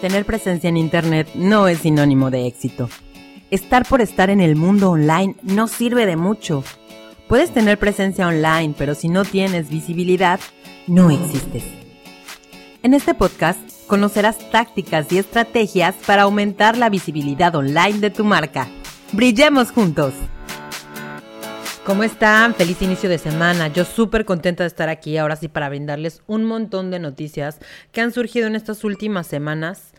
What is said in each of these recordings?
Tener presencia en Internet no es sinónimo de éxito. Estar por estar en el mundo online no sirve de mucho. Puedes tener presencia online, pero si no tienes visibilidad, no existes. En este podcast conocerás tácticas y estrategias para aumentar la visibilidad online de tu marca. ¡Brillemos juntos! ¿Cómo están? Feliz inicio de semana. Yo súper contenta de estar aquí ahora sí para brindarles un montón de noticias que han surgido en estas últimas semanas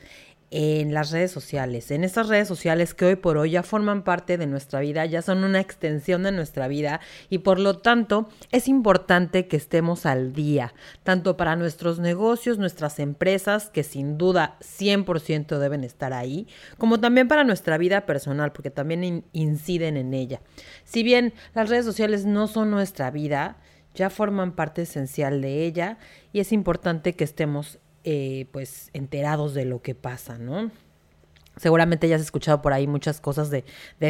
en las redes sociales, en estas redes sociales que hoy por hoy ya forman parte de nuestra vida, ya son una extensión de nuestra vida y por lo tanto es importante que estemos al día, tanto para nuestros negocios, nuestras empresas, que sin duda 100% deben estar ahí, como también para nuestra vida personal, porque también inciden en ella. Si bien las redes sociales no son nuestra vida, ya forman parte esencial de ella y es importante que estemos eh, pues enterados de lo que pasa, ¿no? Seguramente ya has escuchado por ahí muchas cosas de,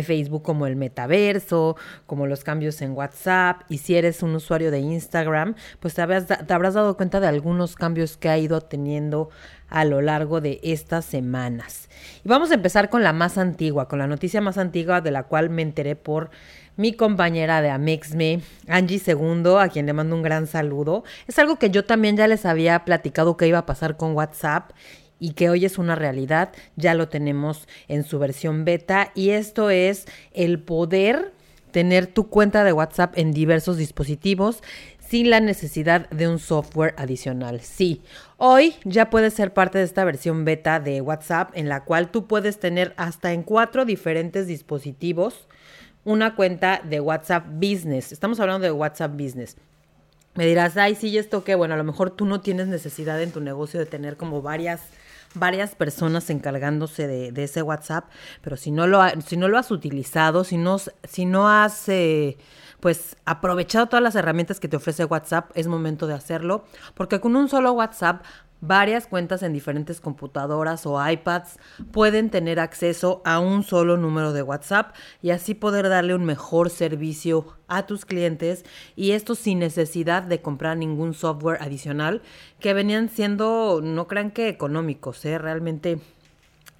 Facebook como el metaverso, como los cambios en WhatsApp. Y si eres un usuario de Instagram, pues te, te, habrás dado cuenta de algunos cambios que ha ido teniendo a lo largo de estas semanas. Y vamos a empezar con la más antigua, con la noticia más antigua de la cual me enteré por mi compañera de Amexme, Angie Segundo, a quien le mando un gran saludo. Es algo que yo también ya les había platicado que iba a pasar con WhatsApp y que hoy es una realidad, ya lo tenemos en su versión beta y esto es el poder tener tu cuenta de WhatsApp en diversos dispositivos sin la necesidad de un software adicional. Sí, hoy ya puedes ser parte de esta versión beta de WhatsApp en la cual tú puedes tener hasta en cuatro diferentes dispositivos una cuenta de WhatsApp Business. Estamos hablando de WhatsApp Business. Me dirás, ay, sí, esto qué? Bueno, a lo mejor tú no tienes necesidad en tu negocio de tener como varias varias personas encargándose de, ese WhatsApp, pero si no lo, si no lo has utilizado, si no, si no has eh, pues aprovechado todas las herramientas que te ofrece WhatsApp, es momento de hacerlo, porque con un solo WhatsApp Varias cuentas en diferentes computadoras o iPads pueden tener acceso a un solo número de WhatsApp y así poder darle un mejor servicio a tus clientes y esto sin necesidad de comprar ningún software adicional que venían siendo, no crean que económicos, ¿eh? realmente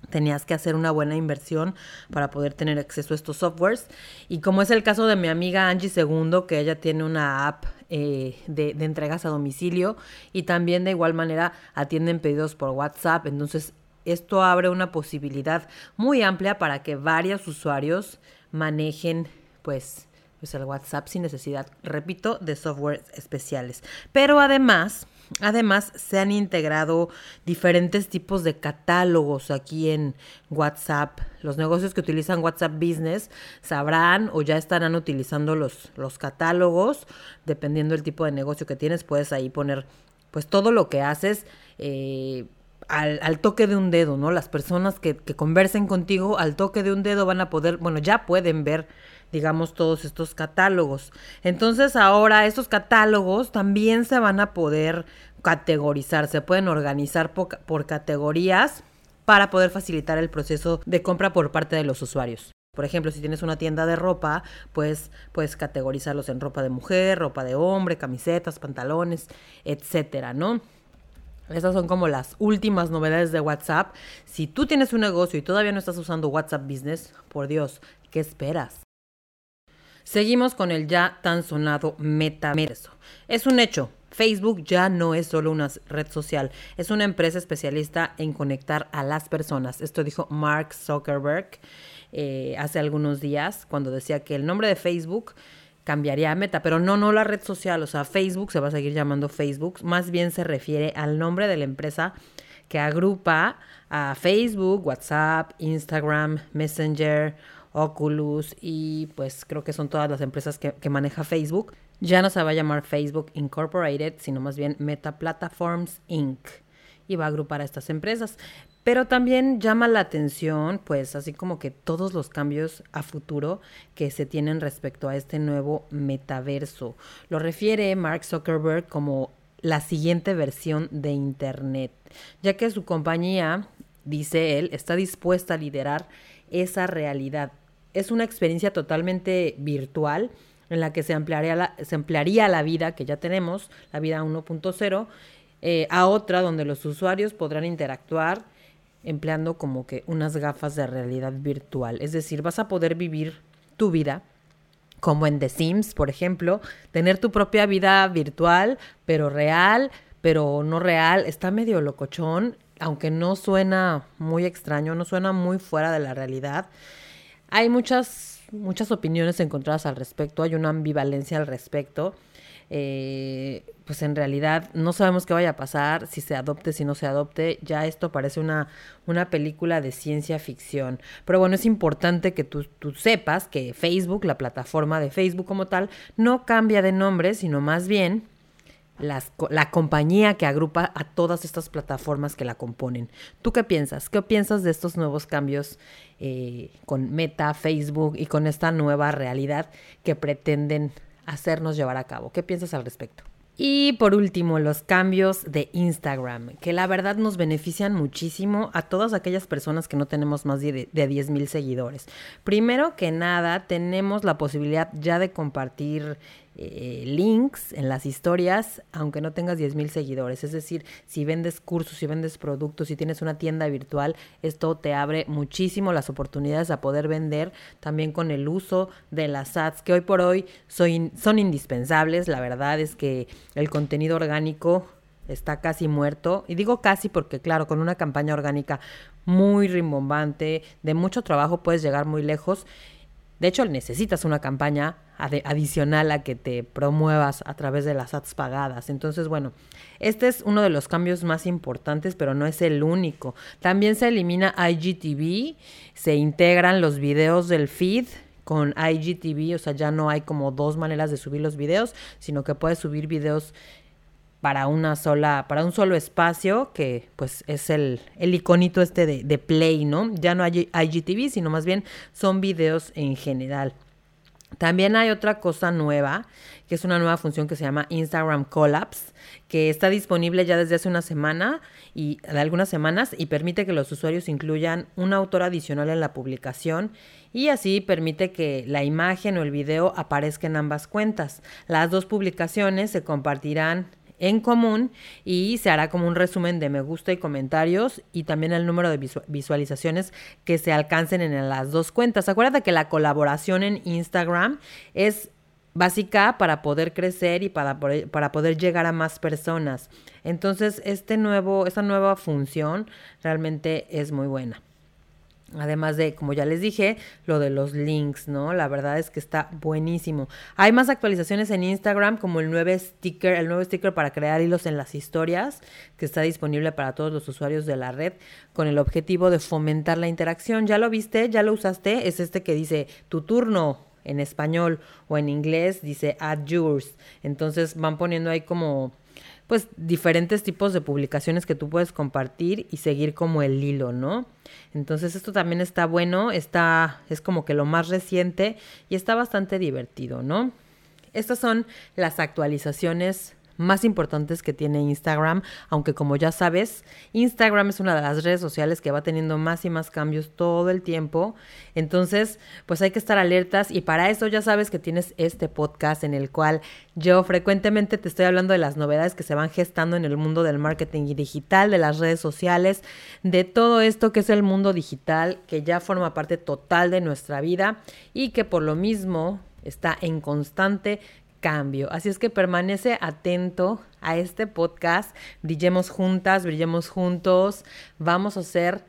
tenías que hacer una buena inversión para poder tener acceso a estos softwares. Y como es el caso de mi amiga Angie Segundo, que ella tiene una app eh, de, de, entregas a domicilio y también de igual manera atienden pedidos por WhatsApp. Entonces, esto abre una posibilidad muy amplia para que varios usuarios manejen, pues, pues el WhatsApp sin necesidad, repito, de softwares especiales. Pero además Además, se han integrado diferentes tipos de catálogos aquí en WhatsApp. Los negocios que utilizan WhatsApp Business sabrán o ya estarán utilizando los, los catálogos. Dependiendo del tipo de negocio que tienes, puedes ahí poner pues todo lo que haces. Eh, al, toque de un dedo, ¿no? Las personas que conversen contigo al toque de un dedo van a poder, bueno, ya pueden ver digamos, todos estos catálogos. Entonces ahora estos catálogos también se van a poder categorizar, se pueden organizar por, categorías para poder facilitar el proceso de compra por parte de los usuarios. Por ejemplo, si tienes una tienda de ropa, pues puedes categorizarlos en ropa de mujer, ropa de hombre, camisetas, pantalones, etcétera, ¿no? Esas son como las últimas novedades de WhatsApp. Si tú tienes un negocio y todavía no estás usando WhatsApp Business, por Dios, ¿qué esperas? Seguimos con el ya tan sonado metaverso. Es un hecho. Facebook ya no es solo una red social, es una empresa especialista en conectar a las personas. Esto dijo Mark Zuckerberg eh, hace algunos días cuando decía que el nombre de Facebook cambiaría a Meta, pero no, no la red social, o sea, Facebook se va a seguir llamando Facebook, más bien se refiere al nombre de la empresa que agrupa a Facebook, WhatsApp, Instagram, Messenger, Oculus y pues creo que son todas las empresas que, maneja Facebook. Ya no se va a llamar Facebook Incorporated, sino más bien Meta Platforms Inc. Y va a agrupar a estas empresas. Pero también llama la atención, pues así como que todos los cambios a futuro que se tienen respecto a este nuevo metaverso. Lo refiere Mark Zuckerberg como la siguiente versión de Internet, ya que su compañía, dice él, está dispuesta a liderar esa realidad es una experiencia totalmente virtual en la que se ampliaría la, se ampliaría la vida que ya tenemos, la vida 1.0, eh, a otra donde los usuarios podrán interactuar empleando como que unas gafas de realidad virtual. Es decir, vas a poder vivir tu vida como en The Sims, por ejemplo, tener tu propia vida virtual, pero real, pero no real. Está medio locochón, aunque no suena muy extraño, no suena muy fuera de la realidad. Hay muchas, muchas opiniones encontradas al respecto, hay una ambivalencia al respecto. Eh, pues en realidad no sabemos qué vaya a pasar, si se adopte, si no se adopte, ya esto parece una, una película de ciencia ficción. Pero bueno, es importante que tú, tú sepas que Facebook, la plataforma de Facebook como tal, no cambia de nombre, sino más bien las, la compañía que agrupa a todas estas plataformas que la componen. ¿Tú qué piensas? ¿Qué piensas de estos nuevos cambios eh, con Meta, Facebook y con esta nueva realidad que pretenden hacernos llevar a cabo? ¿Qué piensas al respecto? Y por último, los cambios de Instagram, que la verdad nos benefician muchísimo a todas aquellas personas que no tenemos más de, de 10 mil seguidores. Primero que nada, tenemos la posibilidad ya de compartir eh, links en las historias, aunque no tengas 10 mil seguidores. Es decir, si vendes cursos, si vendes productos, si tienes una tienda virtual, esto te abre muchísimo las oportunidades a poder vender también con el uso de las ads, que hoy por hoy son indispensables. La verdad es que el contenido orgánico está casi muerto. Y digo casi porque, claro, con una campaña orgánica muy rimbombante, de mucho trabajo, puedes llegar muy lejos. De hecho, necesitas una campaña adicional a que te promuevas a través de las ads pagadas. Entonces, bueno, este es uno de los cambios más importantes, pero no es el único. También se elimina IGTV, se integran los videos del feed con IGTV, o sea, ya no hay como dos maneras de subir los videos, sino que puedes subir videos para una sola, para un solo espacio, que pues es el, el iconito este de, de Play, ¿no? Ya no hay IGTV, sino más bien son videos en general. También hay otra cosa nueva, que es una nueva función que se llama Instagram Collapse, que está disponible ya desde hace una semana y de algunas semanas y permite que los usuarios incluyan un autor adicional en la publicación y así permite que la imagen o el video aparezca en ambas cuentas. Las dos publicaciones se compartirán en común y se hará como un resumen de me gusta y comentarios y también el número de visualizaciones que se alcancen en las dos cuentas. Acuérdate que la colaboración en Instagram es básica para poder crecer y para para poder llegar a más personas. Entonces, este nuevo, esta nueva función realmente es muy buena. Además de, como ya les dije, lo de los links, ¿no? La verdad es que está buenísimo. Hay más actualizaciones en Instagram, como el nuevo sticker, el nuevo sticker para crear hilos en las historias, que está disponible para todos los usuarios de la red, con el objetivo de fomentar la interacción. ¿Ya lo viste? ¿Ya lo usaste? Es este que dice tu turno en español o en inglés dice add yours. Entonces van poniendo ahí como pues diferentes tipos de publicaciones que tú puedes compartir y seguir como el hilo, ¿no? Entonces esto también está bueno, está es como que lo más reciente y está bastante divertido, ¿no? Estas son las actualizaciones más importantes que tiene Instagram, aunque como ya sabes, Instagram es una de las redes sociales que va teniendo más y más cambios todo el tiempo. Entonces, pues hay que estar alertas y para eso ya sabes que tienes este podcast en el cual yo frecuentemente te estoy hablando de las novedades que se van gestando en el mundo del marketing digital, de las redes sociales, de todo esto que es el mundo digital, que ya forma parte total de nuestra vida y que por lo mismo está en constante cambio. Así es que permanece atento a este podcast. Brillemos juntas, brillemos juntos. Vamos a hacer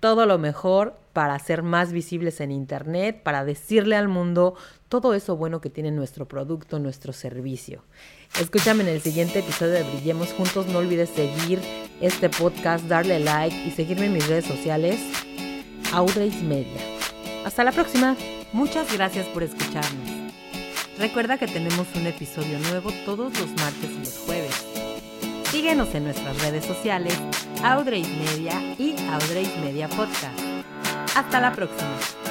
todo lo mejor para ser más visibles en Internet, para decirle al mundo todo eso bueno que tiene nuestro producto, nuestro servicio. Escúchame en el siguiente episodio de Brillemos Juntos. No olvides seguir este podcast, darle like y seguirme en mis redes sociales, Audrey's Media. Hasta la próxima. Muchas gracias por escucharnos. Recuerda que tenemos un episodio nuevo todos los martes y los jueves. Síguenos en nuestras redes sociales, Audrey's Media y Audrey's Media Podcast. Hasta la próxima.